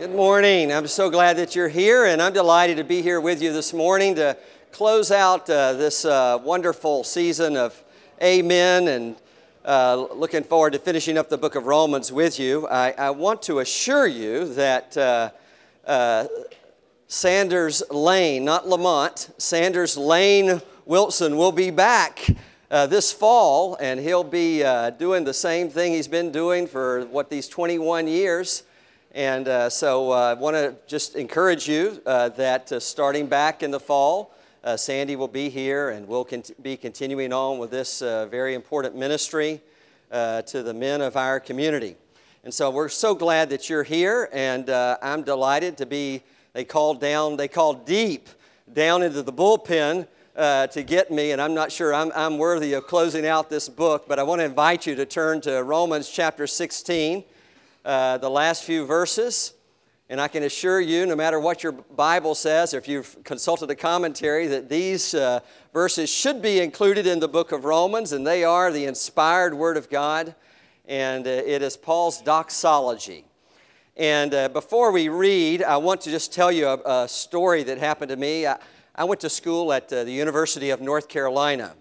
Good morning. I'm so glad that you're here, and I'm delighted to be here with you this morning to close out uh, this uh, wonderful season of Amen and uh, looking forward to finishing up the book of Romans with you. I, I want to assure you that uh, uh, Sanders Lane, not Lamont, Sanders Lane Wilson will be back. Uh, this fall, and he'll be doing the same thing he's been doing for what these 21 years. And uh, so uh, I want to just encourage you uh, that uh, starting back in the fall, uh, Sandy will be here and we'll cont- be continuing on with this uh, very important ministry to the men of our community. And so we're so glad that you're here, and I'm delighted to be, they called down, they called deep down into the bullpen to get me, and I'm not sure I'm, I'm worthy of closing out this book, but I want to invite you to turn to Romans chapter 16 uh, the last few verses. And I can assure you, no matter what your Bible says, or if you've consulted a commentary, that these uh, verses should be included in the book of Romans, and they are the inspired Word of God, and uh, it is Paul's doxology. And uh, before we read, I want to just tell you a, a story that happened to me. I, I went to school at uh, the University of North Carolina,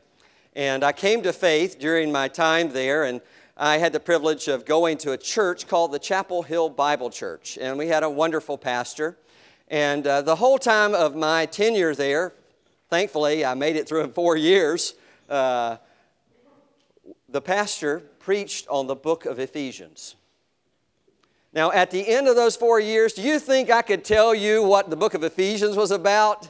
and I came to faith during my time there, and I had the privilege of going to a church called the Chapel Hill Bible Church, and we had a wonderful pastor. And uh, the whole time of my tenure there, thankfully, I made it through in four years. Uh, the pastor preached on the book of Ephesians. Now, at the end of those four years, do you think I could tell you what the book of Ephesians was about?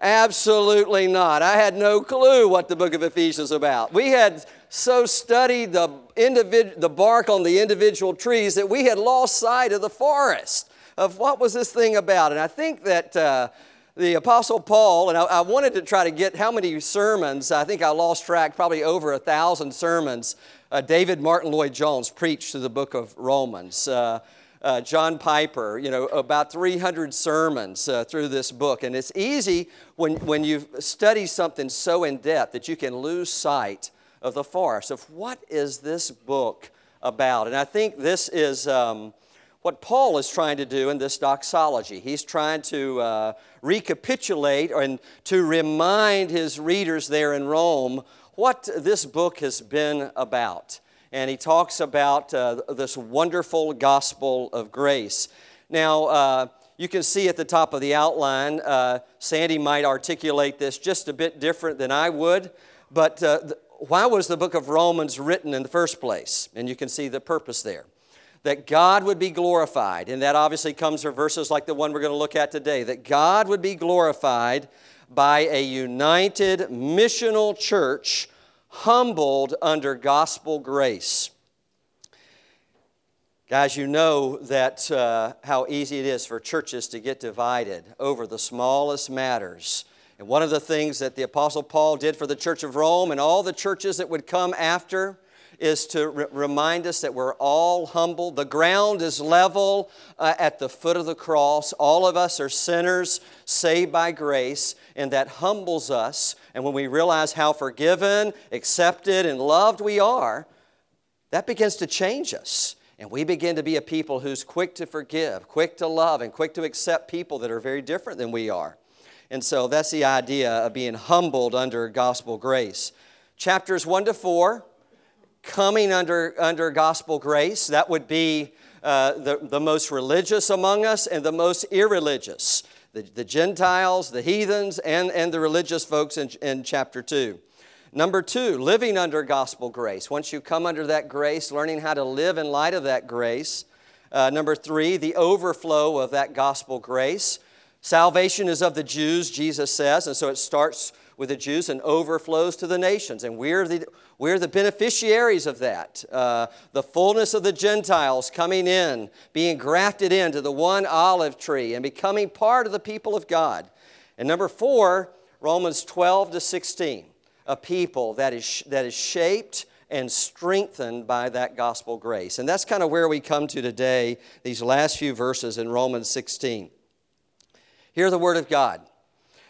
Absolutely not. I had no clue what the book of Ephesians was about. We had so studied the, individ- the bark on the individual trees that we had lost sight of the forest, of what was this thing about. And I think that uh, the Apostle Paul, and I, I, wanted to try to get how many sermons, I think I lost track, probably over a thousand sermons, uh, David Martyn Lloyd-Jones preached to the book of Romans. Uh, uh, John Piper, you know, about 300 sermons uh, through this book. And it's easy when, when you study something so in depth that you can lose sight of the forest, of what is this book about? And I think this is um, what Paul is trying to do in this doxology. He's trying to uh, recapitulate and to remind his readers there in Rome what this book has been about. And he talks about uh, this wonderful gospel of grace. Now, uh, you can see at the top of the outline, uh, Sandy might articulate this just a bit different than I would, but uh, why was the book of Romans written in the first place? And you can see the purpose there. That God would be glorified, and that obviously comes from verses like the one we're going to look at today. That God would be glorified by a united missional church humbled under gospel grace. Guys, you know that uh, how easy it is for churches to get divided over the smallest matters and one of the things that the Apostle Paul did for the church of Rome and all the churches that would come after is to re- remind us that we're all humble. The ground is level uh, at the foot of the cross. All of us are sinners saved by grace, and that humbles us. And when we realize how forgiven, accepted, and loved we are, that begins to change us. And we begin to be a people who's quick to forgive, quick to love, and quick to accept people that are very different than we are. And so that's the idea of being humbled under gospel grace. Chapters 1 to 4, coming under, under gospel grace, that would be uh, the, the most religious among us and the most irreligious. The, the Gentiles, the heathens, and, and the religious folks in, in chapter 2. Number two, living under gospel grace. Once you come under that grace, learning how to live in light of that grace. Uh, number three, the overflow of that gospel grace. Salvation is of the Jews, Jesus says, and so it starts with the Jews and overflows to the nations. And we're the, we're the beneficiaries of that. Uh, the fullness of the Gentiles coming in, being grafted into the one olive tree, and becoming part of the people of God. And number four, Romans 12 to 16, a people that is, that is shaped and strengthened by that gospel grace. And that's kind of where we come to today, these last few verses in Romans 16. Hear the word of God.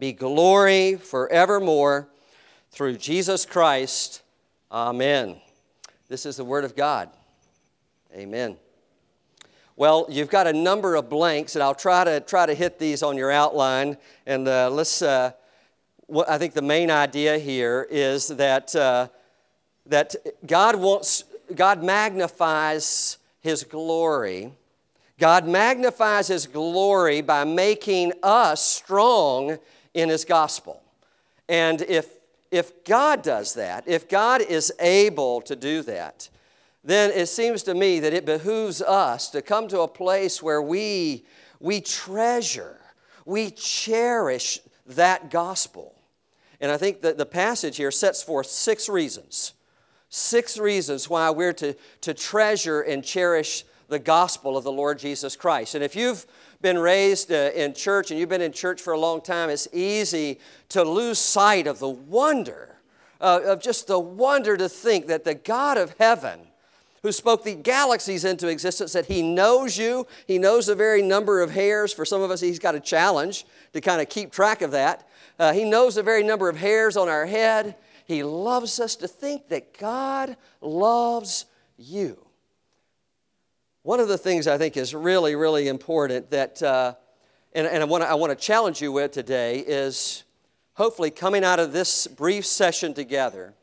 be glory forevermore through Jesus Christ. Amen. This is the Word of God. Amen. Well, you've got a number of blanks, and I'll try to try to hit these on your outline. And uh, let's. Uh, what I think the main idea here is that uh, that God wants God magnifies His glory. God magnifies His glory by making us strong in His gospel. And if if God does that, if God is able to do that, then it seems to me that it behooves us to come to a place where we, we treasure, we cherish that gospel. And I think that the passage here sets forth six reasons. Six reasons why we're to, to treasure and cherish the gospel of the Lord Jesus Christ. And if you've been raised uh, in church and you've been in church for a long time, it's easy to lose sight of the wonder, uh, of just the wonder to think that the God of heaven who spoke the galaxies into existence, that He knows you. He knows the very number of hairs. For some of us, He's got a challenge to kind of keep track of that. Uh, he knows the very number of hairs on our head. He loves us to think that God loves you. One of the things I think is really, really important that, uh, and, and I want to I wanna challenge you with today is hopefully coming out of this brief session together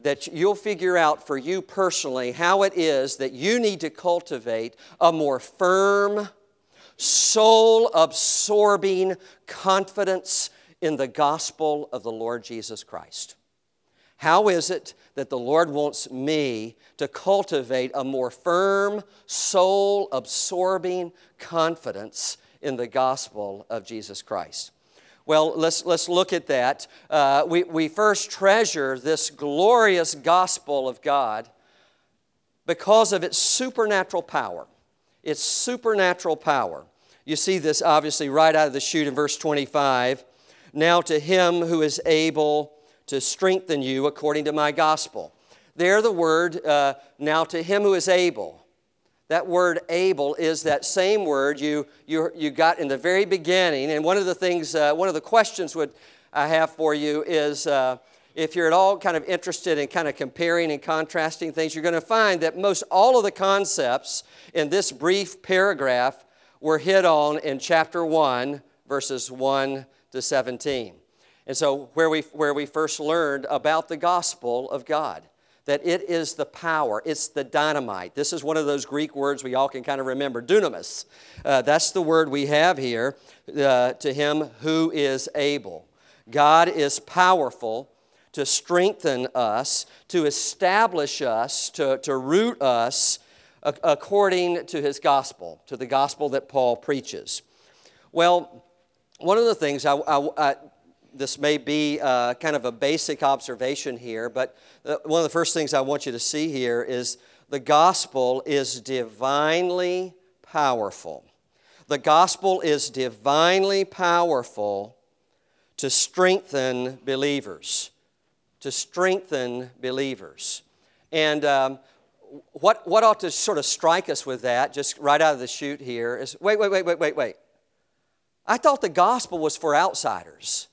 that you'll figure out for you personally how it is that you need to cultivate a more firm, soul absorbing confidence in the gospel of the Lord Jesus Christ. How is it that the Lord wants me to cultivate a more firm, soul absorbing confidence in the gospel of Jesus Christ? Well, let's, let's look at that. Uh, we, we first treasure this glorious gospel of God because of its supernatural power. Its supernatural power. You see this obviously right out of the chute in verse 25. Now to him who is able to strengthen you according to my gospel. There, the word, uh, now to him who is able. That word able is that same word you, you, you got in the very beginning. And one of the things, uh, one of the questions would I have for you is uh, if you're at all kind of interested in kind of comparing and contrasting things, you're going to find that most all of the concepts in this brief paragraph were hit on in chapter 1, verses 1 to 17. And so, where we, where we first learned about the gospel of God that it is the power, it's the dynamite. This is one of those Greek words we all can kind of remember dunamis. Uh, that's the word we have here uh, to him who is able. God is powerful to strengthen us, to establish us, to, to root us according to his gospel, to the gospel that Paul preaches. Well, one of the things I, I, I this may be uh, kind of a basic observation here, but one of the first things I want you to see here is the gospel is divinely powerful. The gospel is divinely powerful to strengthen believers. To strengthen believers. And um, what, what ought to sort of strike us with that, just right out of the chute here, is wait, wait, wait, wait, wait, wait. I thought the gospel was for outsiders.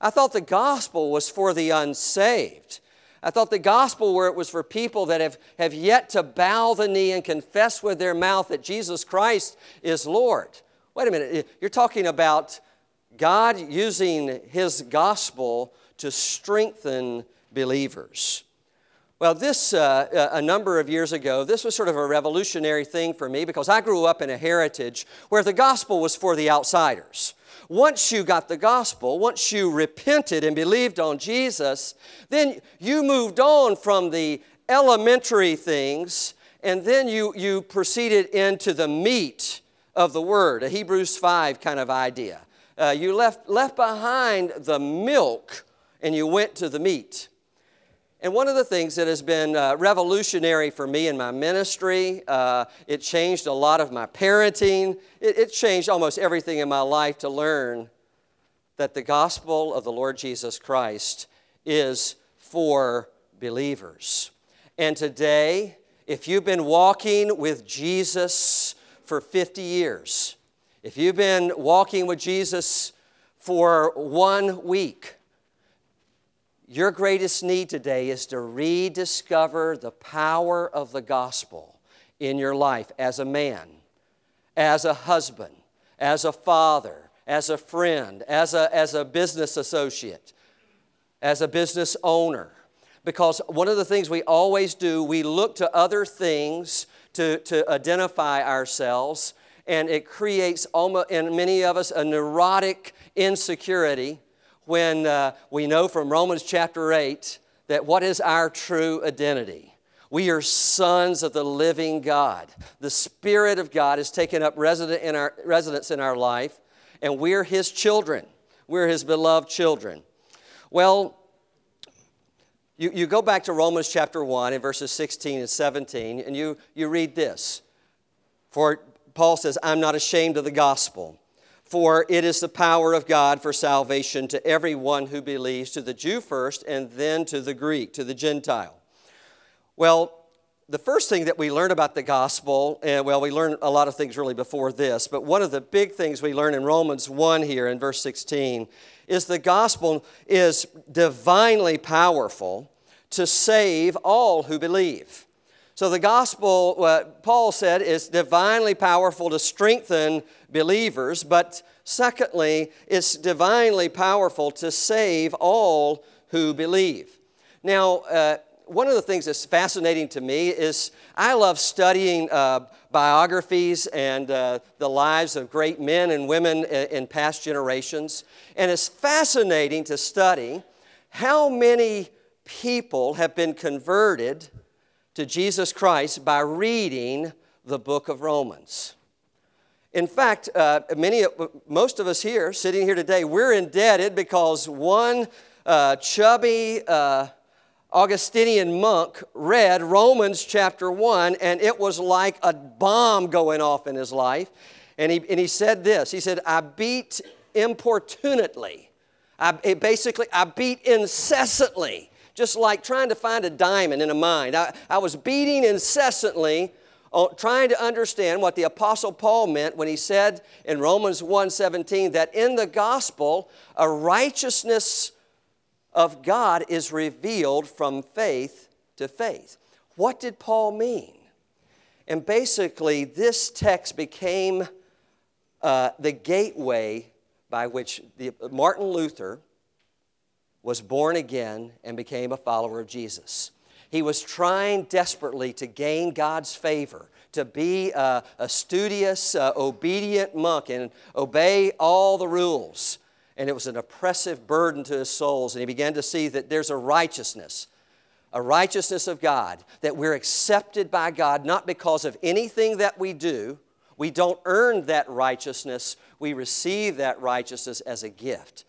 I thought the gospel was for the unsaved. I thought the gospel where it was for people that have, have yet to bow the knee and confess with their mouth that Jesus Christ is Lord. Wait a minute, you're talking about God using His gospel to strengthen believers. Well, this, uh, a number of years ago, this was sort of a revolutionary thing for me because I grew up in a heritage where the gospel was for the outsiders. Once you got the gospel, once you repented and believed on Jesus, then you moved on from the elementary things and then you, you proceeded into the meat of the word, a Hebrews 5 kind of idea. Uh, you left, left behind the milk and you went to the meat. And one of the things that has been uh, revolutionary for me in my ministry, uh, it changed a lot of my parenting, it, it changed almost everything in my life to learn that the gospel of the Lord Jesus Christ is for believers. And today, if you've been walking with Jesus for 50 years, if you've been walking with Jesus for one week, your greatest need today is to rediscover the power of the gospel in your life as a man, as a husband, as a father, as a friend, as a, as a business associate, as a business owner. Because one of the things we always do, we look to other things to, to identify ourselves, and it creates almost, in many of us, a neurotic insecurity when uh, we know from Romans chapter 8 that what is our true identity? We are sons of the living God. The Spirit of God has taken up resident in our, residence in our life, and we're His children. We're His beloved children. Well, you, you go back to Romans chapter 1 in verses 16 and 17, and you, you read this. For Paul says, I'm not ashamed of the gospel for it is the power of God for salvation to everyone who believes, to the Jew first, and then to the Greek, to the Gentile. Well, the first thing that we learn about the gospel, and well, we learn a lot of things really before this, but one of the big things we learn in Romans 1 here in verse 16 is the gospel is divinely powerful to save all who believe. So the gospel, what Paul said, is divinely powerful to strengthen believers, but secondly, it's divinely powerful to save all who believe. Now, uh, one of the things that's fascinating to me is I love studying uh, biographies and uh, the lives of great men and women in, in past generations. And it's fascinating to study how many people have been converted to Jesus Christ by reading the book of Romans. In fact, uh, many, most of us here, sitting here today, we're indebted because one uh, chubby uh, Augustinian monk read Romans chapter 1, and it was like a bomb going off in his life. And he, and he said this He said, I beat importunately. I, basically, I beat incessantly just like trying to find a diamond in a mine. I, I was beating incessantly on trying to understand what the apostle paul meant when he said in romans 1.17 that in the gospel a righteousness of god is revealed from faith to faith what did paul mean and basically this text became uh, the gateway by which the, martin luther was born again and became a follower of Jesus. He was trying desperately to gain God's favor, to be a, a studious, uh, obedient monk and obey all the rules. And it was an oppressive burden to his souls. And he began to see that there's a righteousness, a righteousness of God, that we're accepted by God not because of anything that we do. We don't earn that righteousness, we receive that righteousness as a gift.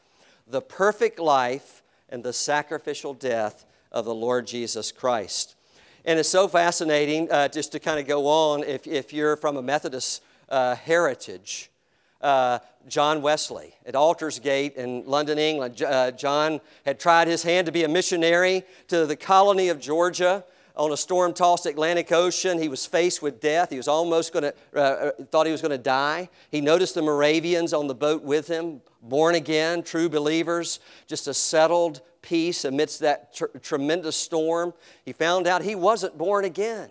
The perfect life and the sacrificial death of the Lord Jesus Christ. And it's so fascinating uh, just to kind of go on if, if you're from a Methodist uh, heritage. Uh, John Wesley at Aldersgate in London, England. Uh, John had tried his hand to be a missionary to the colony of Georgia on a storm tossed Atlantic Ocean. He was faced with death. He was almost going to, uh, uh, thought he was going to die. He noticed the Moravians on the boat with him, born again, true believers, just a settled peace amidst that tr- tremendous storm. He found out he wasn't born again.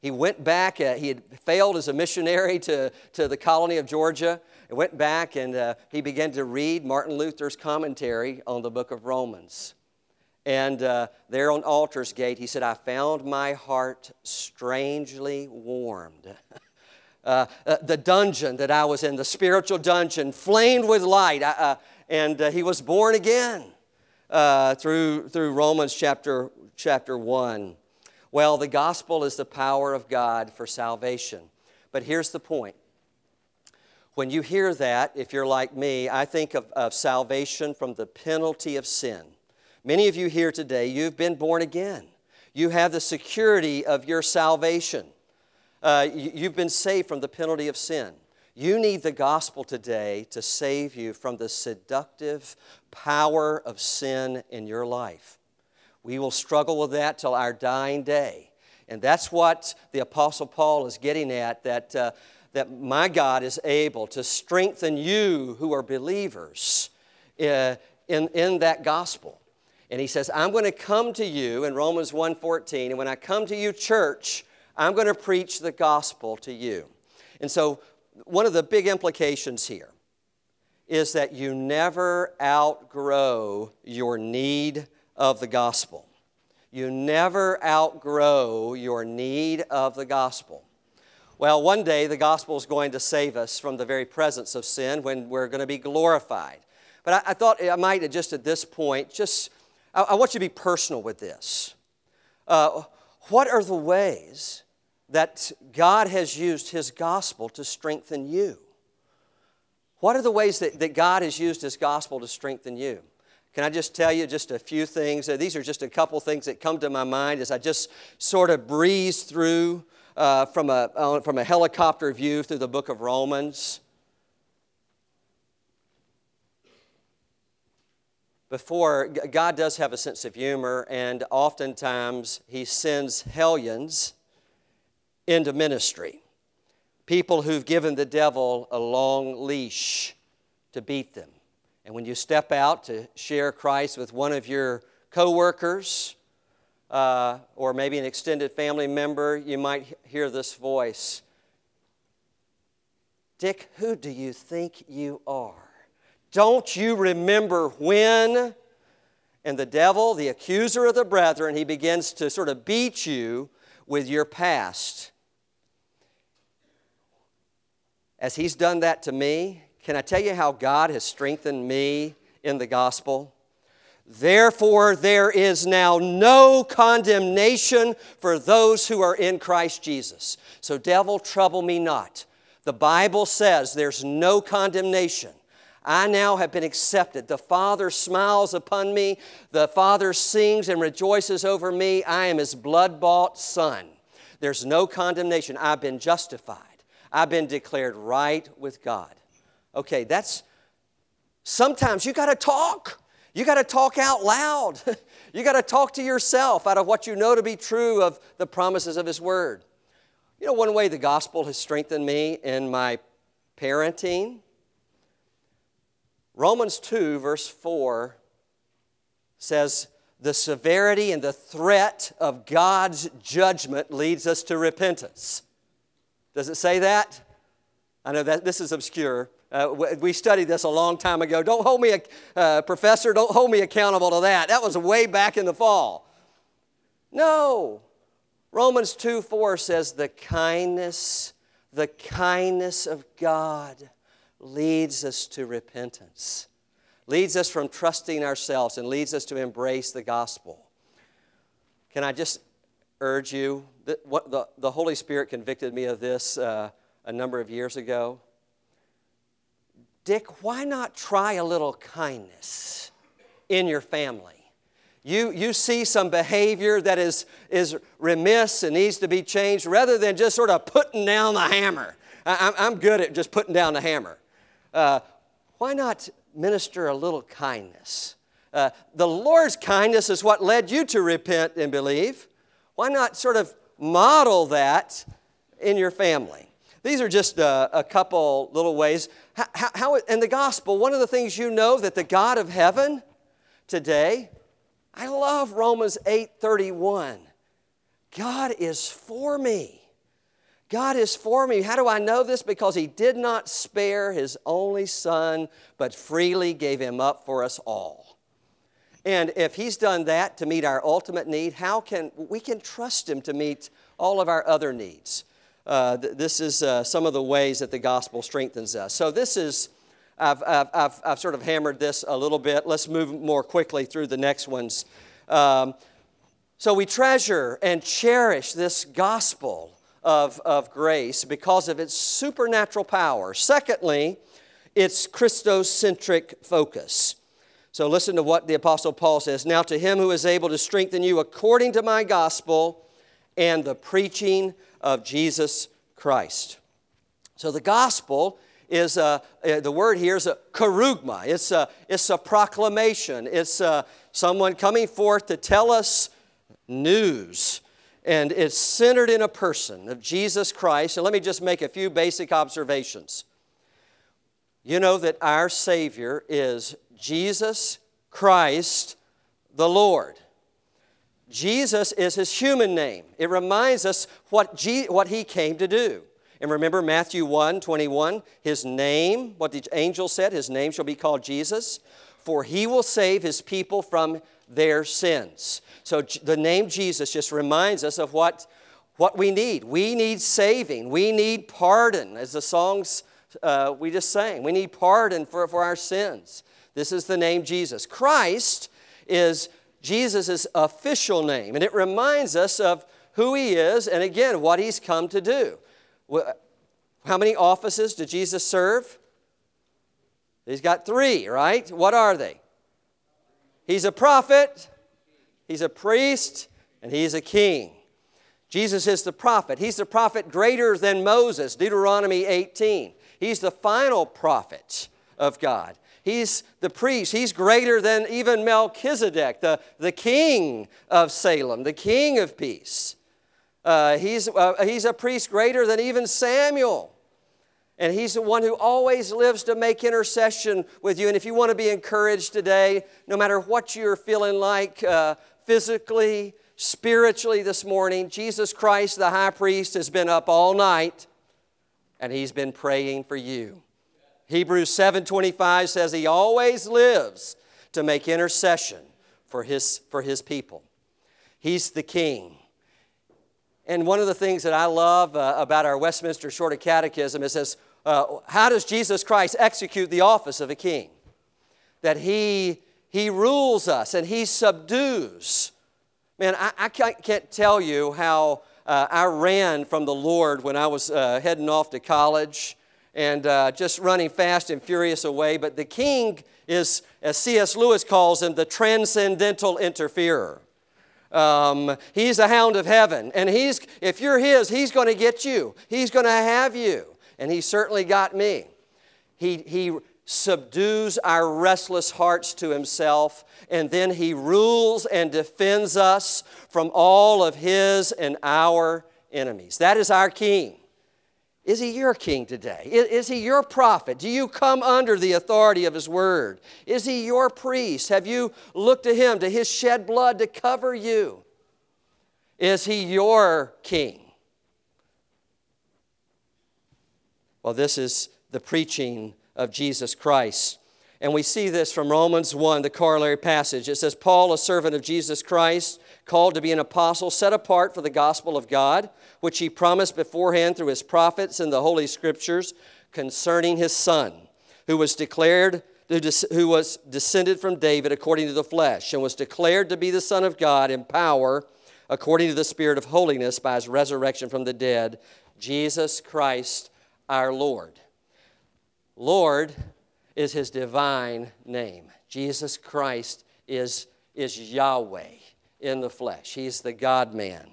He went back, uh, he had failed as a missionary to, to the colony of Georgia. He went back and uh, he began to read Martin Luther's commentary on the book of Romans. And uh, there on Aldersgate, he said, I found my heart strangely warmed. uh, uh, the dungeon that I was in, the spiritual dungeon, flamed with light. Uh, and uh, he was born again through, through Romans chapter, chapter 1. Well, the gospel is the power of God for salvation. But here's the point. When you hear that, if you're like me, I think of, of salvation from the penalty of sin Many of you here today, you've been born again. You have the security of your salvation. Uh, you, have been saved from the penalty of sin. You need the gospel today to save you from the seductive power of sin in your life. We will struggle with that till our dying day. And that's what the Apostle Paul is getting at that, uh, that my God is able to strengthen you who are believers uh, in, in that gospel. And he says, I'm going to come to you in Romans 1:14, and when I come to you, church, I'm going to preach the gospel to you. And so one of the big implications here is that you never outgrow your need of the gospel. You never outgrow your need of the gospel. Well, one day the gospel is going to save us from the very presence of sin when we're going to be glorified. But I, I thought I might just at this point, just, I, I want you to be personal with this. Uh, what are the ways that God has used His gospel to strengthen you. What are the ways that, that God has used His gospel to strengthen you? Can I just tell you just a few things? Uh, these are just a couple things that come to my mind as I just sort of breeze through uh, from, a, uh, from a helicopter view through the book of Romans. Before, God does have a sense of humor, and oftentimes He sends hellions into ministry. People who've given the devil a long leash to beat them. And when you step out to share Christ with one of your coworkers uh, or maybe an extended family member, you might hear this voice Dick, who do you think you are? Don't you remember when? And the devil, the accuser of the brethren, he begins to sort of beat you with your past. As He's done that to me, can I tell you how God has strengthened me in the gospel? Therefore, there is now no condemnation for those who are in Christ Jesus. So, devil, trouble me not. The Bible says there's no condemnation. I now have been accepted. The Father smiles upon me. The Father sings and rejoices over me. I am His blood bought Son. There's no condemnation. I've been justified. I've been declared right with God. Okay, that's sometimes you got to talk. You got to talk out loud. you got to talk to yourself out of what you know to be true of the promises of His Word. You know, one way the gospel has strengthened me in my parenting, Romans 2, verse 4 says, The severity and the threat of God's judgment leads us to repentance. Does it say that? I know that this is obscure. Uh, we studied this a long time ago. Don't hold me, uh, professor, don't hold me accountable to that. That was way back in the fall. No. Romans 2 4 says, The kindness, the kindness of God leads us to repentance, leads us from trusting ourselves, and leads us to embrace the gospel. Can I just urge you. The, what, the, the Holy Spirit convicted me of this uh, a number of years ago. Dick, why not try a little kindness in your family? You, you see some behavior that is, is remiss and needs to be changed rather than just sort of putting down the hammer. I, I'm good at just putting down the hammer. Uh, why not minister a little kindness? Uh, the Lord's kindness is what led you to repent and believe. Why not sort of model that in your family? These are just a, a couple little ways. How, how, in the gospel, one of the things you know that the God of heaven today, I love Romans 8:31. God is for me. God is for me. How do I know this? Because he did not spare his only son, but freely gave him up for us all. And if he's done that to meet our ultimate need, how can we can trust him to meet all of our other needs? Uh, th- this is uh, some of the ways that the gospel strengthens us. So this is, I've, I've, I've, I've, sort of hammered this a little bit. Let's move more quickly through the next ones. Um, so we treasure and cherish this gospel of, of grace because of its supernatural power. Secondly, its Christocentric focus. So listen to what the Apostle Paul says. Now, to him who is able to strengthen you according to my gospel and the preaching of Jesus Christ. So the gospel is a, uh, the word here is a kerugma. It's a, it's a proclamation. It's a, uh, someone coming forth to tell us news. And it's centered in a person of Jesus Christ. And let me just make a few basic observations. You know that our Savior is Jesus Christ the Lord. Jesus is his human name. It reminds us what, what he came to do. And remember Matthew 1 21, his name, what the angel said, his name shall be called Jesus, for he will save his people from their sins. So the name Jesus just reminds us of what, what we need. We need saving, we need pardon, as the songs uh, we just sang. We need pardon for, for our sins. This is the name Jesus. Christ is Jesus' official name, and it reminds us of who he is and again what he's come to do. How many offices did Jesus serve? He's got three, right? What are they? He's a prophet, he's a priest, and he's a king. Jesus is the prophet. He's the prophet greater than Moses, Deuteronomy 18. He's the final prophet of God. He's the priest. He's greater than even Melchizedek, the, the king of Salem, the king of peace. Uh, he's, uh, he's a priest greater than even Samuel. And he's the one who always lives to make intercession with you. And if you want to be encouraged today, no matter what you're feeling like uh, physically, spiritually this morning, Jesus Christ, the high priest, has been up all night and he's been praying for you. Hebrews 7:25 says he always lives to make intercession for his, for his people. He's the king. And one of the things that I love uh, about our Westminster Shorter Catechism is says, uh, how does Jesus Christ execute the office of a king? That he, he rules us and he subdues. Man, I, I can't tell you how uh, I ran from the Lord when I was uh, heading off to college and uh, just running fast and furious away. But the king is, as C.S. Lewis calls him, the transcendental interferer. Um, he's a hound of heaven. And he's, if you're his, he's going to get you. He's going to have you. And he certainly got me. He, he subdues our restless hearts to himself, and then he rules and defends us from all of his and our enemies. That is our king. Is he your king today? Is, he your prophet? Do you come under the authority of his word? Is he your priest? Have you looked to him, to his shed blood to cover you? Is he your king? Well, this is the preaching of Jesus Christ. And we see this from Romans 1, the corollary passage. It says, Paul, a servant of Jesus Christ, called to be an apostle, set apart for the gospel of God, which he promised beforehand through his prophets in the Holy Scriptures concerning his Son, who was declared, who was descended from David according to the flesh, and was declared to be the Son of God in power according to the Spirit of holiness by his resurrection from the dead, Jesus Christ our Lord. Lord is his divine name. Jesus Christ is, is Yahweh in the flesh. He's the God man.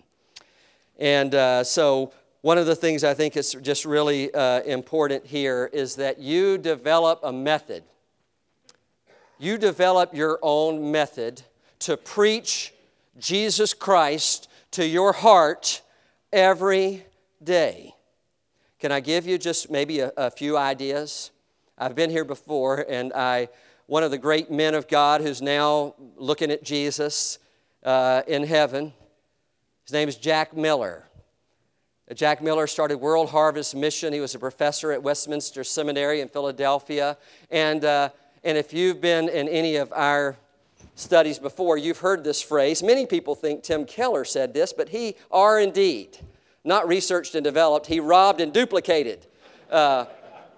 And uh, so, one of the things I think is just really uh, important here is that you develop a method. You develop your own method to preach Jesus Christ to your heart every day. Can I give you just maybe a, a few ideas? I've been here before, and I, one of the great men of God who's now looking at Jesus uh, in heaven, his name is Jack Miller. Jack Miller started World Harvest Mission. He was a professor at Westminster Seminary in Philadelphia. And, uh, and if you've been in any of our studies before, you've heard this phrase. Many people think Tim Keller said this, but he are indeed not researched and developed, he robbed and duplicated. Uh,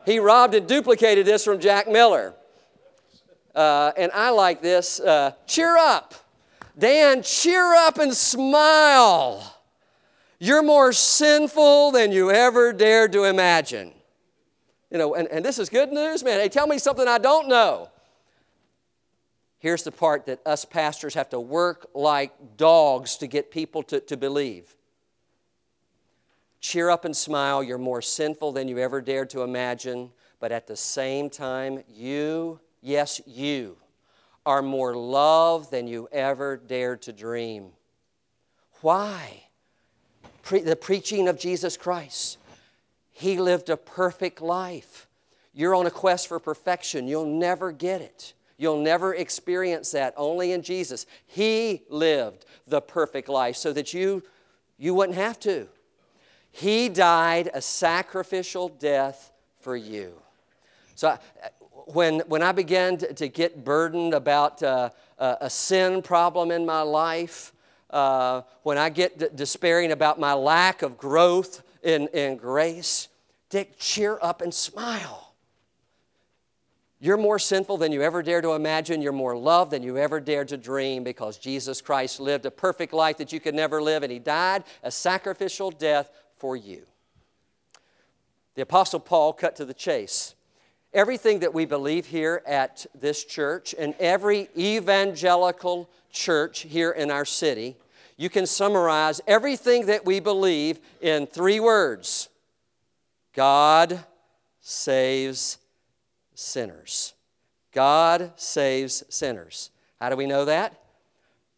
he robbed and duplicated this from Jack Miller. Uh, and I like this uh, cheer up. Dan, cheer up and smile. You're more sinful than you ever dared to imagine. You know, and, and this is good news, man. Hey, tell me something I don't know. Here's the part that us pastors have to work like dogs to get people to, to believe. Cheer up and smile. You're more sinful than you ever dared to imagine, but at the same time, you, yes, you, are more loved than you ever dared to dream. Why? Pre- the preaching of Jesus Christ. He lived a perfect life. You're on a quest for perfection. You'll never get it. You'll never experience that only in Jesus. He lived the perfect life so that you, you wouldn't have to. He died a sacrificial death for you. So when, when I began to, to get burdened about uh, a sin problem in my life, uh, when I get d- despairing about my lack of growth in, in grace, Dick, cheer up and smile. You're more sinful than you ever dare to imagine. You're more loved than you ever dared to dream because Jesus Christ lived a perfect life that you could never live, and He died a sacrificial death for you. The Apostle Paul cut to the chase. Everything that we believe here at this church and every evangelical church here in our city, you can summarize everything that we believe in three words God saves sinners. God saves sinners. How do we know that?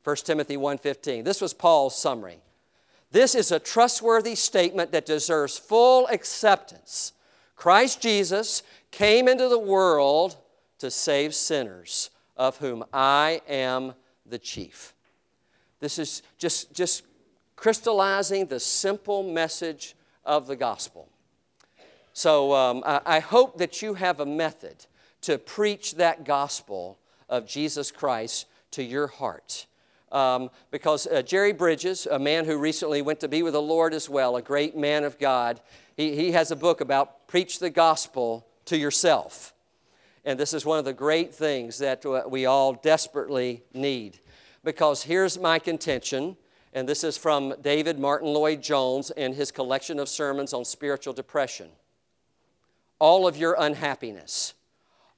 1 Timothy 1:15. This was Paul's summary. This is a trustworthy statement that deserves full acceptance. Christ Jesus came into the world to save sinners, of whom I am the chief. This is just, just crystallizing the simple message of the gospel. So um, I, I hope that you have a method to preach that gospel of Jesus Christ to your heart. Um, because uh, Jerry Bridges, a man who recently went to be with the Lord as well, a great man of God, he, he has a book about preach the gospel to yourself. And this is one of the great things that uh, we all desperately need. Because here's my contention, and this is from David Martyn Lloyd-Jones in his collection of sermons on spiritual depression. All of your unhappiness,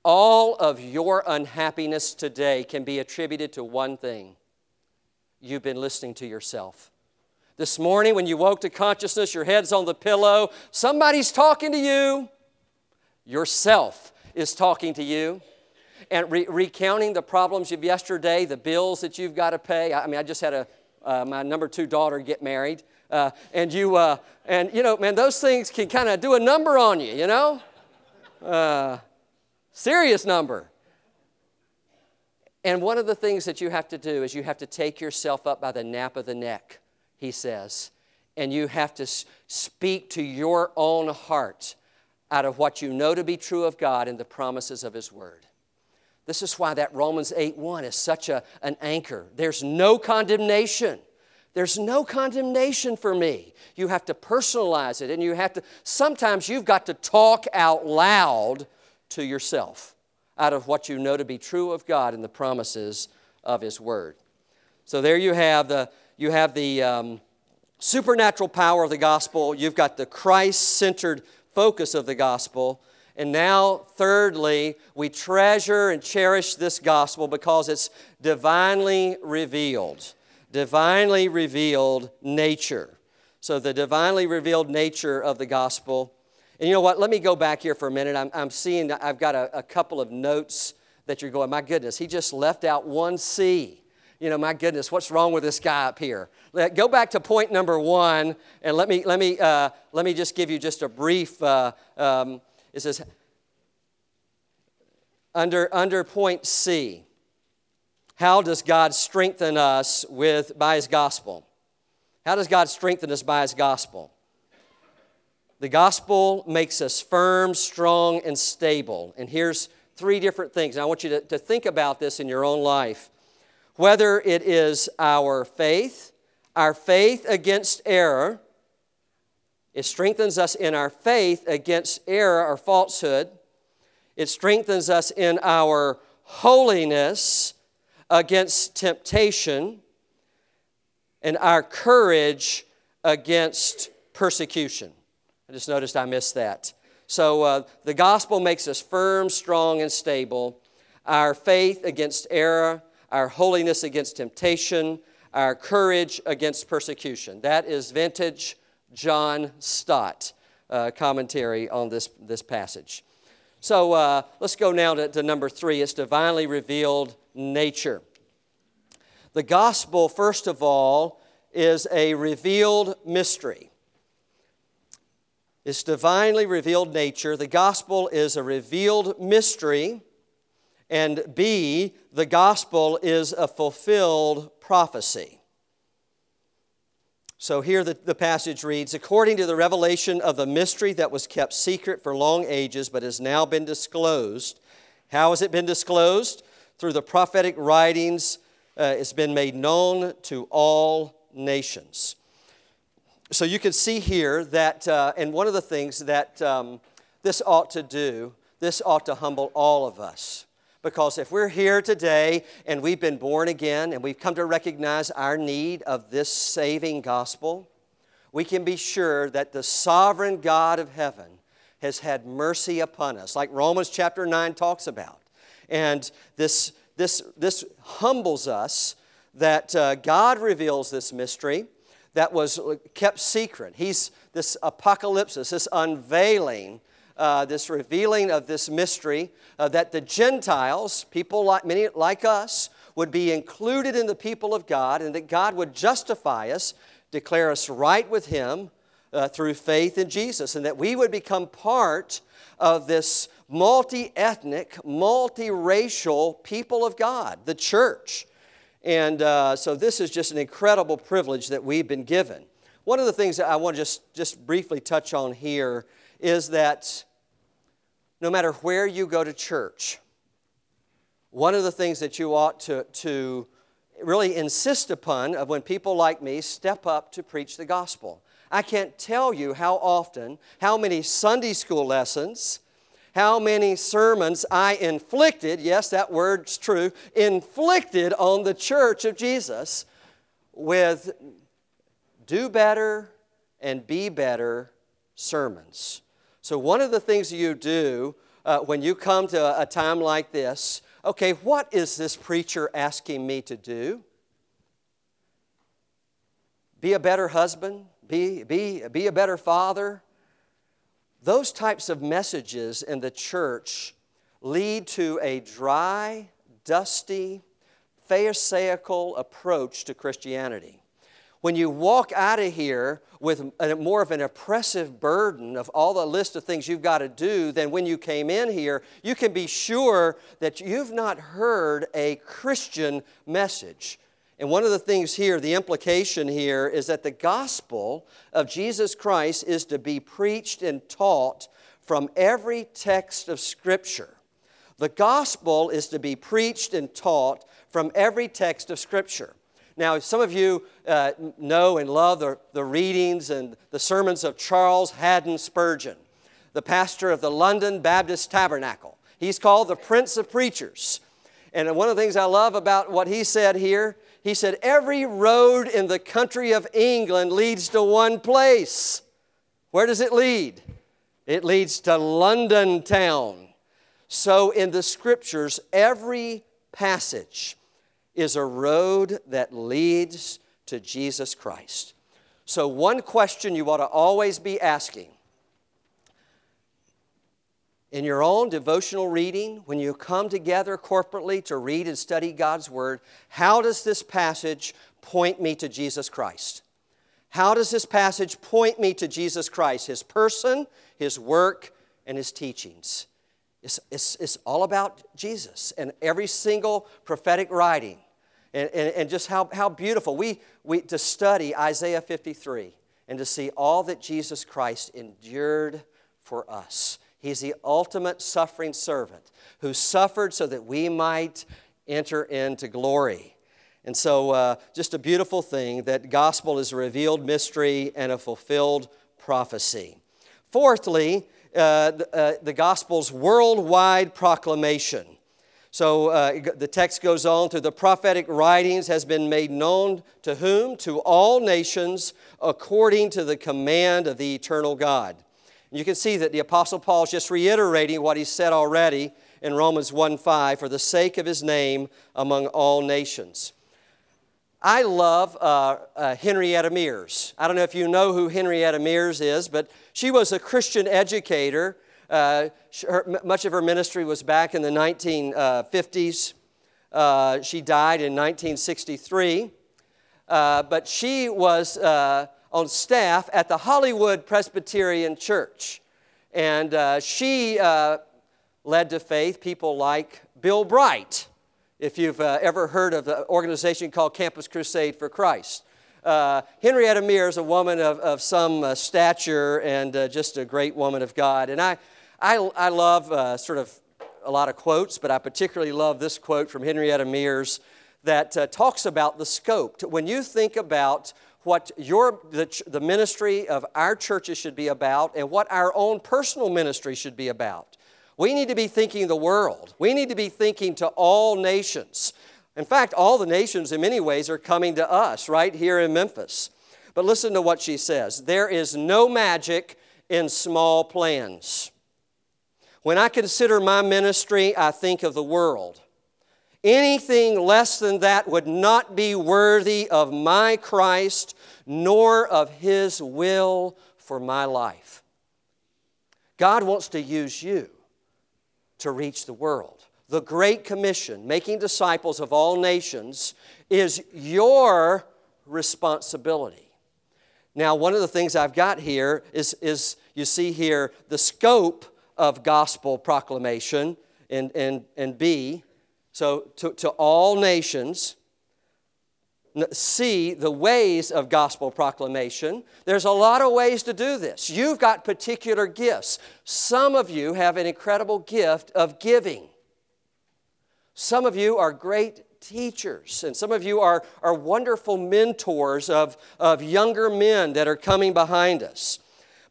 all of your unhappiness today can be attributed to one thing you've been listening to yourself. This morning, when you woke to consciousness, your head's on the pillow, somebody's talking to you. Yourself is talking to you. And re- recounting the problems of yesterday, the bills that you've got to pay. I, mean, I just had a, uh, my number two daughter get married. Uh, and you, uh, and you know, man, those things can kind of do a number on you, you know? Uh, serious number. And one of the things that you have to do is you have to take yourself up by the nape of the neck, he says, and you have to speak to your own heart out of what you know to be true of God and the promises of his word. This is why that Romans 8 1 is such a, an anchor. There's no condemnation. There's no condemnation for me. You have to personalize it, and you have to, sometimes you've got to talk out loud to yourself out of what you know to be true of God and the promises of His Word. So there you have the, you have the um, supernatural power of the gospel, you've got the Christ centered focus of the gospel. And now, thirdly, we treasure and cherish this gospel because it's divinely revealed. Divinely revealed nature. So, the divinely revealed nature of the gospel and you know what? Let me go back here for a minute. I'm, I'm seeing I've got a, a couple of notes that you're going, my goodness, he just left out one C. You know, my goodness, what's wrong with this guy up here? Let, go back to point number one, and let me, let me, uh, let me just give you just a brief. Uh, um, it says, under, under point C, how does God strengthen us with, by His gospel? How does God strengthen us by His gospel? The gospel makes us firm, strong, and stable. And here's three different things. And I want you to, to think about this in your own life. Whether it is our faith, our faith against error, it strengthens us in our faith against error or falsehood. It strengthens us in our holiness against temptation and our courage against persecution. I just noticed I missed that. So uh, the gospel makes us firm, strong, and stable. our faith against error, our holiness against temptation, our courage against persecution. That is vintage John Stott uh, commentary on this, this passage. So uh, let's go now to, to number three it's divinely revealed nature. The gospel, first of all, is a revealed mystery. It's divinely revealed nature. The gospel is a revealed mystery. And B, the gospel is a fulfilled prophecy. So here the, the passage reads According to the revelation of the mystery that was kept secret for long ages, but has now been disclosed. How has it been disclosed? Through the prophetic writings, uh, it's been made known to all nations. So you can see here that, uh, and one of the things that um, this ought to do, this ought to humble all of us. Because if we're here today and we've been born again and we've come to recognize our need of this saving gospel, we can be sure that the sovereign God of heaven has had mercy upon us, like Romans chapter 9 talks about. And this, this, this humbles us that uh, God reveals this mystery that was kept secret. He's this apocalypse, this unveiling uh, this revealing of this mystery uh, that the Gentiles, people like many like us, would be included in the people of God, and that God would justify us, declare us right with Him uh, through faith in Jesus, and that we would become part of this multi ethnic, multiracial people of God, the church. And uh, so this is just an incredible privilege that we've been given. One of the things that I want to just, just briefly touch on here is that no matter where you go to church, one of the things that you ought to, to really insist upon of when people like me step up to preach the gospel. I can't tell you how often, how many Sunday school lessons, how many sermons I inflicted, yes, that word's true, inflicted on the church of Jesus with do better and be better sermons. So, one of the things you do uh, when you come to a, a time like this, okay, what is this preacher asking me to do? Be a better husband, be, be, be a better father. Those types of messages in the church lead to a dry, dusty, Pharisaical approach to Christianity when you walk out of here with a, more of an oppressive burden of all the list of things you've got to do than when you came in here, you can be sure that you've not heard a Christian message. And one of the things here, the implication here, is that the gospel of Jesus Christ is to be preached and taught from every text of Scripture. The gospel is to be preached and taught from every text of Scripture. Now, some of you uh, know and love the, the readings and the sermons of Charles Haddon Spurgeon, the pastor of the London Baptist Tabernacle. He's called the Prince of Preachers. And one of the things I love about what he said here, he said, Every road in the country of England leads to one place. Where does it lead? It leads to London town. So in the scriptures, every passage, is a road that leads to Jesus Christ. So, one question you ought to always be asking in your own devotional reading, when you come together corporately to read and study God's Word, how does this passage point me to Jesus Christ? How does this passage point me to Jesus Christ, His person, His work, and His teachings? It's, it's, it's all about Jesus and every single prophetic writing and, and, and just how, how beautiful. We, we, to study Isaiah 53 and to see all that Jesus Christ endured for us. He's the ultimate suffering servant who suffered so that we might enter into glory. And so, uh, just a beautiful thing that gospel is a revealed mystery and a fulfilled prophecy. Fourthly, uh, the, uh, the gospel's worldwide proclamation. So uh, the text goes on through the prophetic writings has been made known to whom? To all nations according to the command of the eternal God. You can see that the Apostle Paul is just reiterating what he said already in Romans 1 5, for the sake of his name among all nations. I love uh, uh, Henrietta Mears. I don't know if you know who Henrietta Mears is, but she was a Christian educator. Uh, her, much of her ministry was back in the 1950s. Uh, she died in 1963. Uh, but she was uh, on staff at the Hollywood Presbyterian Church. And she led to faith people like Bill Bright if you've uh, ever heard of the organization called Campus Crusade for Christ. Uh, Henrietta Mears a woman of, of some uh, stature and uh, just a great woman of God. And I, I, I love uh, sort of a lot of quotes, but I particularly love this quote from Henrietta Mears that uh, talks about the scope. When you think about what your, the, the ministry of our churches should be about and what our own personal ministry should be about, we need to be thinking the world. We need to be thinking to all nations. In fact, all the nations, in many ways, are coming to us right here in Memphis. But listen to what she says there is no magic in small plans. When I consider my ministry, I think of the world. Anything less than that would not be worthy of my Christ, nor of His will for my life. God wants to use you to reach the world. The Great Commission, making disciples of all nations, is your responsibility. Now, one of the things I've got here is, is you see here the scope of gospel proclamation in, in, in B. So, to, to all nations, see the ways of gospel proclamation. There's a lot of ways to do this. You've got particular gifts. Some of you have an incredible gift of giving. Some of you are great teachers, and some of you are, are wonderful mentors of, of younger men that are coming behind us.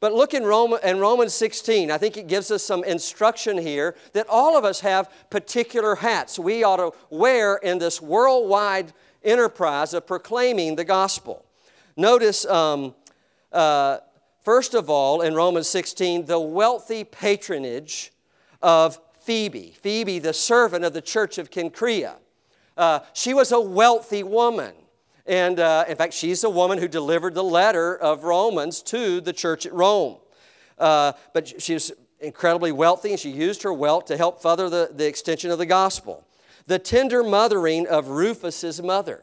But look in, Roman, in Romans 16, I think it gives us some instruction here that all of us have particular hats we ought to wear in this worldwide enterprise of proclaiming the gospel. Notice, um, uh, first of all, in Romans 16, the wealthy patronage of Phoebe. Phoebe, the servant of the church of Cenchrea. Uh, she was a wealthy woman. And uh, in fact, she's the woman who delivered the letter of Romans to the church at Rome. Uh, but she was incredibly wealthy, and she used her wealth to help further the, the extension of the gospel the tender mothering of Rufus's mother.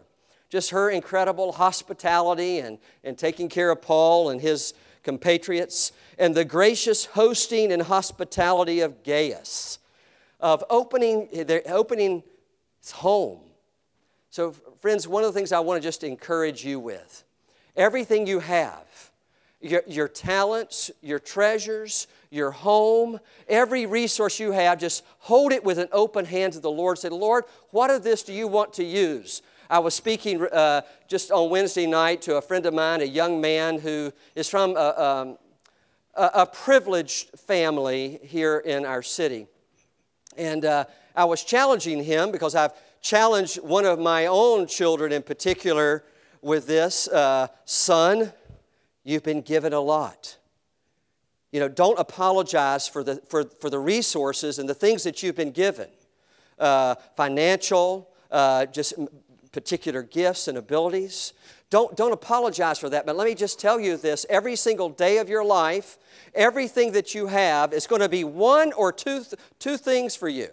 Just her incredible hospitality and, and taking care of Paul and his compatriots, and the gracious hosting and hospitality of Gaius, of opening, opening his home. So, friends, one of the things I want to just encourage you with everything you have, your, your talents, your treasures, your home, every resource you have, just hold it with an open hand to the Lord. Say, Lord, what of this do you want to use? I was speaking uh, just on Wednesday night to a friend of mine, a young man who is from a, um, a, a privileged family here in our city. And uh, I was challenging him because I've challenged one of my own children in particular with this uh, son, you've been given a lot. You know, don't apologize for the, for, for the resources and the things that you've been given uh, financial, uh, just particular gifts and abilities. Don't, don't apologize for that. But let me just tell you this every single day of your life, everything that you have is going to be one or two, two things for you.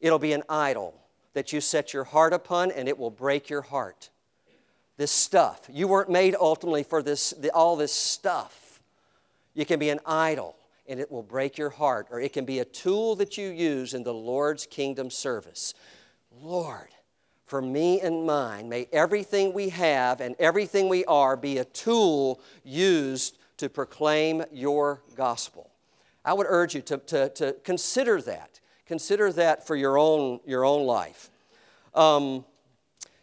It'll be an idol that you set your heart upon, and it will break your heart. This stuff. You weren't made ultimately for this, the, all this stuff. You can be an idol and it will break your heart, or it can be a tool that you use in the Lord's kingdom service. Lord, for me and mine, may everything we have and everything we are be a tool used to proclaim your gospel. I would urge you to, to, to consider that. Consider that for your own, your own life. Um,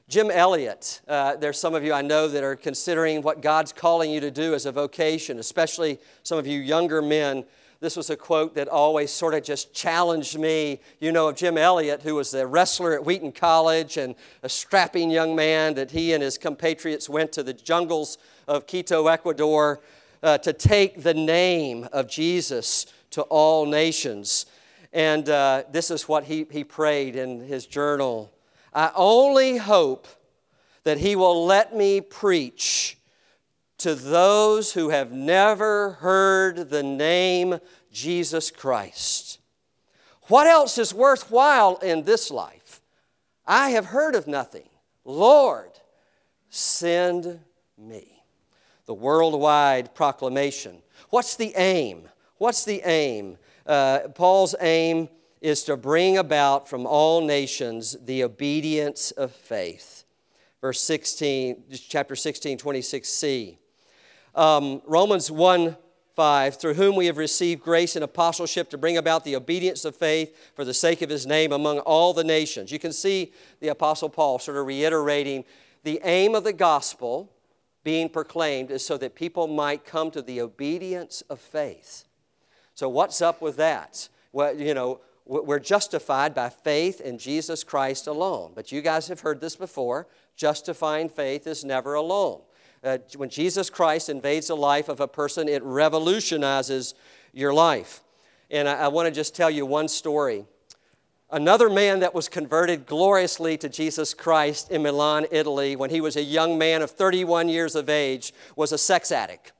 Jim Elliot, uh, there's some of you I know that are considering what God's calling you to do as a vocation, especially some of you younger men. This was a quote that always sort of just challenged me. You know of Jim Elliot, who was a wrestler at Wheaton College and a strapping young man that he and his compatriots went to the jungles of Quito, Ecuador, uh, to take the name of Jesus to all nations. And uh, this is what he, he prayed in his journal I only hope that he will let me preach to those who have never heard the name Jesus Christ. What else is worthwhile in this life? I have heard of nothing. Lord, send me. The worldwide proclamation. What's the aim? What's the aim? Uh, Paul's aim is to bring about from all nations the obedience of faith. Verse 16, chapter 16, 26c. Um, Romans 1 5, through whom we have received grace and apostleship to bring about the obedience of faith for the sake of his name among all the nations. You can see the Apostle Paul sort of reiterating the aim of the gospel being proclaimed is so that people might come to the obedience of faith. So, what's up with that? Well, you know, we're justified by faith in Jesus Christ alone. But you guys have heard this before justifying faith is never alone. Uh, when Jesus Christ invades the life of a person, it revolutionizes your life. And I, I want to just tell you one story. Another man that was converted gloriously to Jesus Christ in Milan, Italy, when he was a young man of 31 years of age, was a sex addict.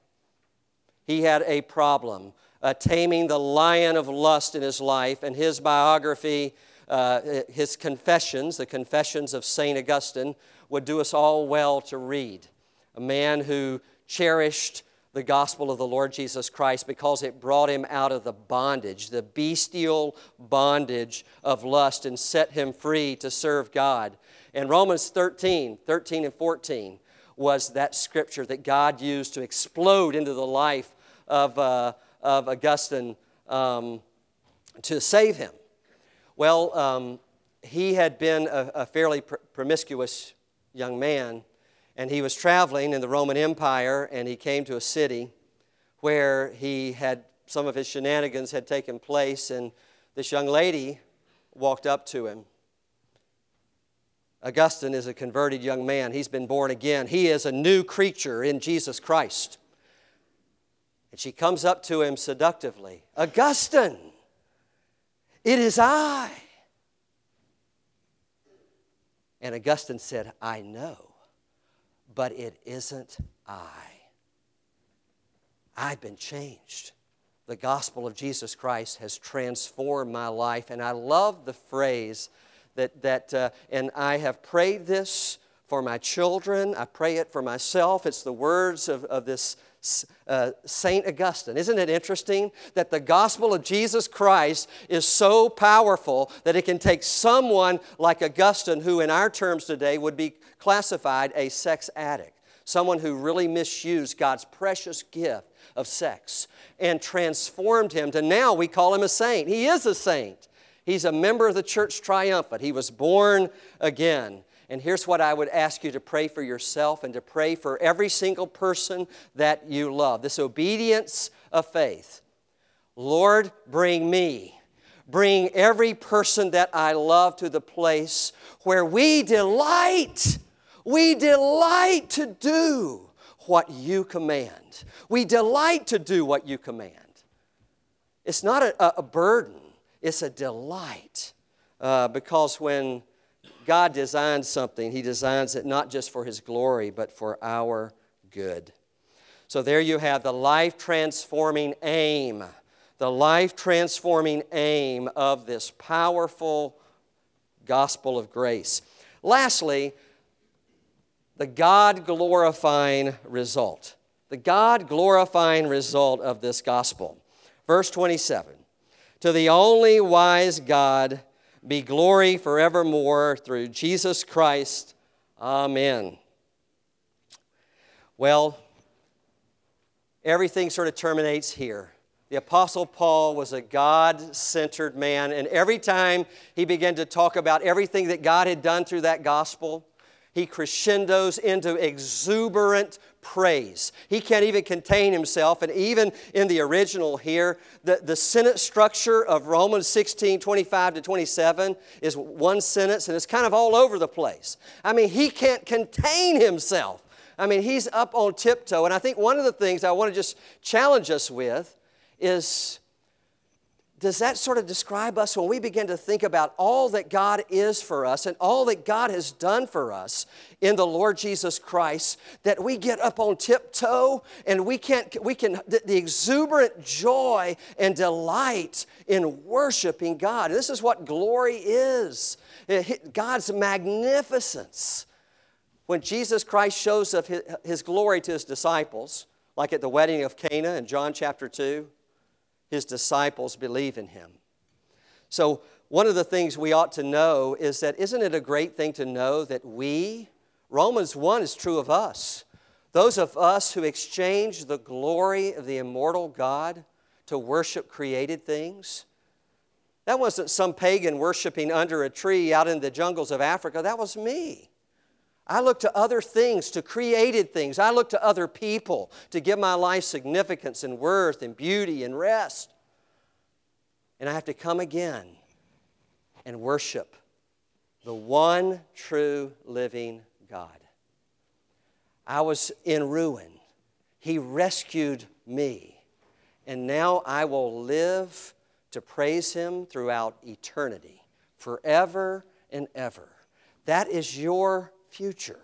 He had a problem uh, taming the lion of lust in his life, and his biography, uh, his confessions, the confessions of St. Augustine, would do us all well to read a man who cherished the gospel of the Lord Jesus Christ because it brought him out of the bondage, the bestial bondage of lust, and set him free to serve God. And Romans 13, 13 and 14 was that scripture that God used to explode into the life of, uh, of Augustine um, to save him. Well, um, he had been a, a fairly pr- promiscuous young man and he was traveling in the Roman Empire, and he came to a city where he had some of his shenanigans had taken place, and this young lady walked up to him. Augustine is a converted young man. He's been born again. He is a new creature in Jesus Christ. And she comes up to him seductively Augustine, it is I. And Augustine said, I know but it isn't I. I've been changed. The gospel of Jesus Christ has transformed my life. And I love the phrase that, that uh, and I have prayed this for my children. I pray it for myself. It's the words of, of this uh, St. Augustine. Isn't it interesting that the gospel of Jesus Christ is so powerful that it can take someone like Augustine, who in our terms today would be classified a sex addict, someone who really misused God's precious gift of sex, and transformed him to now we call him a saint. He is a saint. He's a member of the church triumphant. He was born again. And here's what I would ask you to pray for yourself and to pray for every single person that you love this obedience of faith. Lord, bring me, bring every person that I love to the place where we delight, we delight to do what you command. We delight to do what you command. It's not a, a burden, it's a delight. Uh, because when God designs something, He designs it not just for His glory, but for our good. So there you have the life transforming aim, the life transforming aim of this powerful gospel of grace. Lastly, the God glorifying result. The God glorifying result of this gospel. Verse 27 To the only wise God, be glory forevermore through Jesus Christ. Amen. Well, everything sort of terminates here. The Apostle Paul was a God centered man, and every time he began to talk about everything that God had done through that gospel, he crescendos into exuberant praise. He can't even contain himself. And even in the original here, the, the sentence structure of Romans 16 25 to 27 is one sentence, and it's kind of all over the place. I mean, he can't contain himself. I mean, he's up on tiptoe. And I think one of the things I want to just challenge us with is does that sort of describe us when we begin to think about all that God is for us and all that God has done for us in the Lord Jesus Christ? That we get up on tiptoe and we can't, we can, the, the exuberant joy and delight in worshiping God. This is what glory is God's magnificence. When Jesus Christ shows up his, his glory to his disciples, like at the wedding of Cana in John chapter 2, his disciples believe in him. So, one of the things we ought to know is that isn't it a great thing to know that we, Romans 1 is true of us, those of us who exchange the glory of the immortal God to worship created things? That wasn't some pagan worshiping under a tree out in the jungles of Africa, that was me. I look to other things, to created things. I look to other people to give my life significance and worth and beauty and rest. And I have to come again and worship the one true living God. I was in ruin. He rescued me. And now I will live to praise Him throughout eternity, forever and ever. That is your future.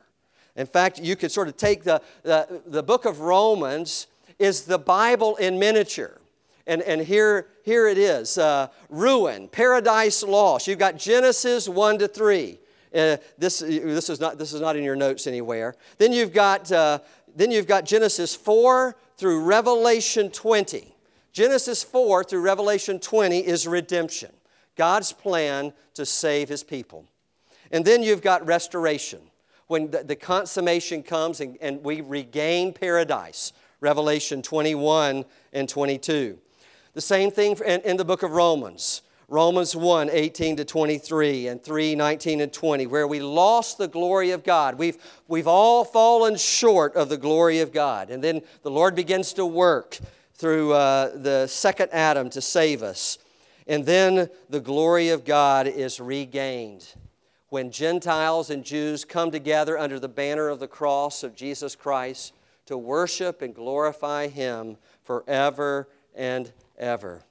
In fact, you could sort of take the, the, the book of Romans is the Bible in miniature. And, and here, here it is uh, ruin, paradise lost. You've got Genesis 1 to 3. Uh, this, this, is not, this is not in your notes anywhere. Then you've, got, uh, then you've got Genesis 4 through Revelation 20. Genesis 4 through Revelation 20 is redemption, God's plan to save his people. And then you've got restoration when the, the consummation comes and, and we regain paradise. Revelation 21 and 22. The same thing in, in the book of Romans. Romans 1, 18 to 23, and 3, 19 and 20, where we lost the glory of God. We've, we've all fallen short of the glory of God. And then the Lord begins to work through uh, the second Adam to save us. And then the glory of God is regained when Gentiles and Jews come together under the banner of the cross of Jesus Christ to worship and glorify Him forever and ever.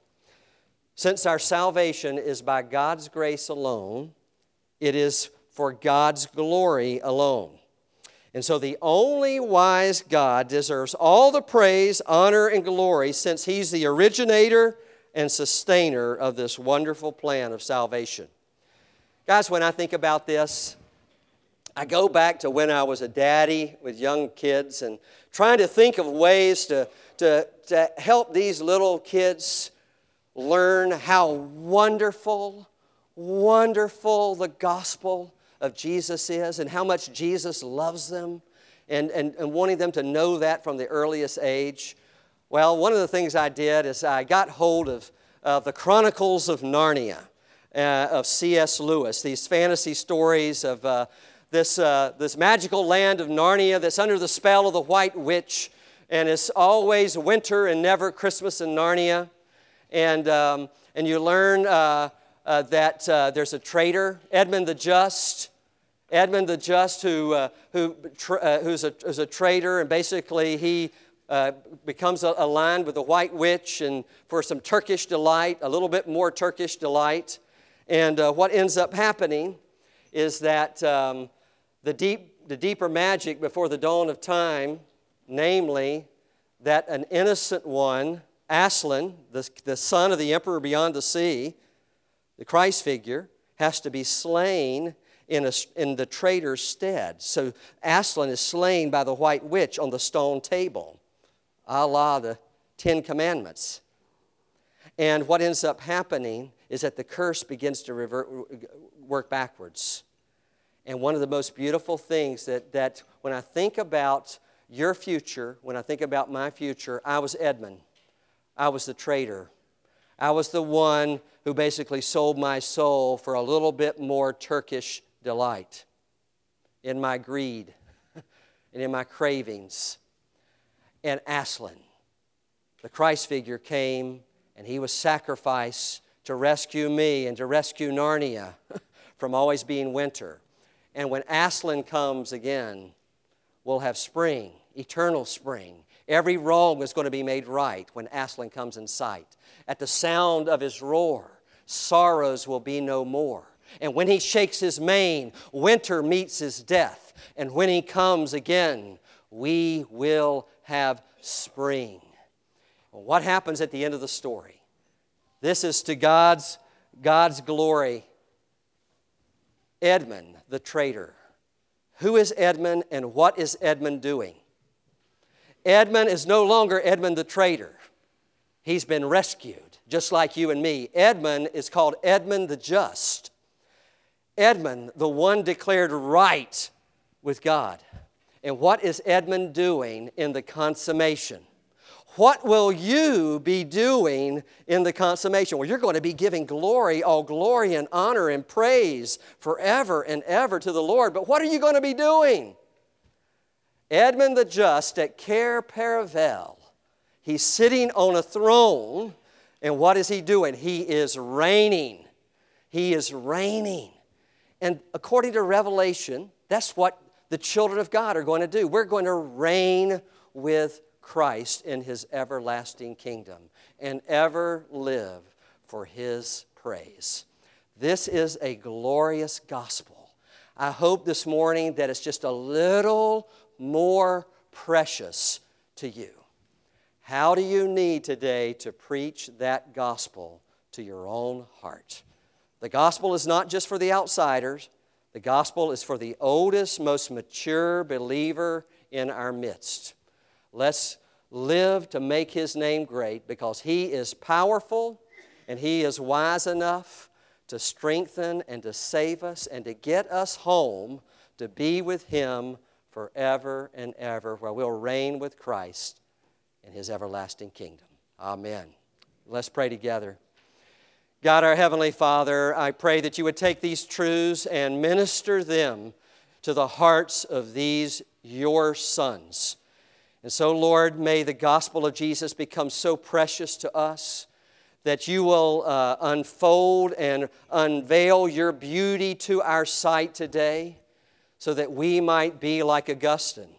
Since our salvation is by God's grace alone, it is for God's glory alone. And so the only wise God deserves all the praise, honor, and glory since He's the originator and sustainer of this wonderful plan of salvation. Guys, when I think about this, I go back to when I was a daddy with young kids and trying to think of ways to, to, to help these little kids learn how wonderful, wonderful the gospel of Jesus is and how much Jesus loves them and, and, and wanting them to know that from the earliest age. Well, one of the things I did is I got hold of, of the Chronicles of Narnia uh, of C.S. Lewis, these fantasy stories of uh, this, uh, this magical land of Narnia that's under the spell of the White Witch, and it's always winter and never Christmas in Narnia. And, um, and you learn uh, uh, that uh, there's a traitor, Edmund the Just. Edmund the Just, who, who, who's, a, who's a traitor, and basically he uh, becomes aligned with the white witch and for some Turkish delight, a little bit more Turkish delight. And uh, what ends up happening is that um, the, deep, the deeper magic before the dawn of time, namely that an innocent one, Aslan, the, the son of the emperor beyond the sea, the Christ figure, has to be slain in, a, in the traitor's stead. So Aslan is slain by the white witch on the stone table, a la the Ten Commandments. And what ends up happening is that the curse begins to revert, work backwards. And one of the most beautiful things that, that when I think about your future, when I think about my future, I was Edmund. I was the traitor. I was the one who basically sold my soul for a little bit more Turkish delight in my greed and in my cravings. And Aslan, the Christ figure, came and he was sacrificed to rescue me and to rescue Narnia from always being winter. And when Aslan comes again, we'll have spring, eternal spring. Every wrong is going to be made right when Aslan comes in sight. At the sound of his roar, sorrows will be no more. And when he shakes his mane, winter meets his death. And when he comes again, we will have spring. what happens at the end of the story? This is to God's, God's glory. Edmund, the traitor. Who is Edmund and what is Edmund doing? Edmund is no longer Edmund the traitor. He's been rescued, just like you and me. Edmund is called Edmund the just. Edmund, the one declared right with God. And what is Edmund doing in the consummation? What will you be doing in the consummation? Well, you're going to be giving glory, all glory and honor and praise forever and ever to the Lord. But what are you going to be doing? Edmund the Just at Cair Paravel, he's sitting on a throne, and what is he doing? He is reigning. He is reigning. And according to Revelation, that's what the children of God are going to do. We're going to reign with Christ in his everlasting kingdom and ever live for his praise. This is a glorious gospel. I hope this morning that it's just a little more precious to you. How do you need today to preach that gospel to your own heart? The gospel is not just for the outsiders, the gospel is for the oldest, most mature believer in our midst. Let's live to make his name great because he is powerful and he is wise enough to strengthen and to save us and to get us home to be with him forever and ever, where we'll reign with Christ in his everlasting kingdom. Amen. Let's pray together. God, our Heavenly Father, I pray that you would take these truths and minister them to the hearts of these your sons. And so, Lord, may the gospel of Jesus become so precious to us that you will uh, unfold and unveil your beauty to our sight today so that we might be like Augustine.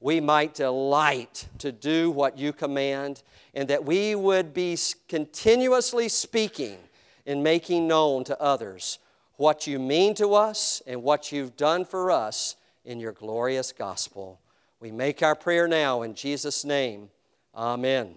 We might delight to do what you command, and that we would be continuously speaking and making known to others what you mean to us and what you've done for us in your glorious gospel. We make our prayer now in Jesus' name. Amen.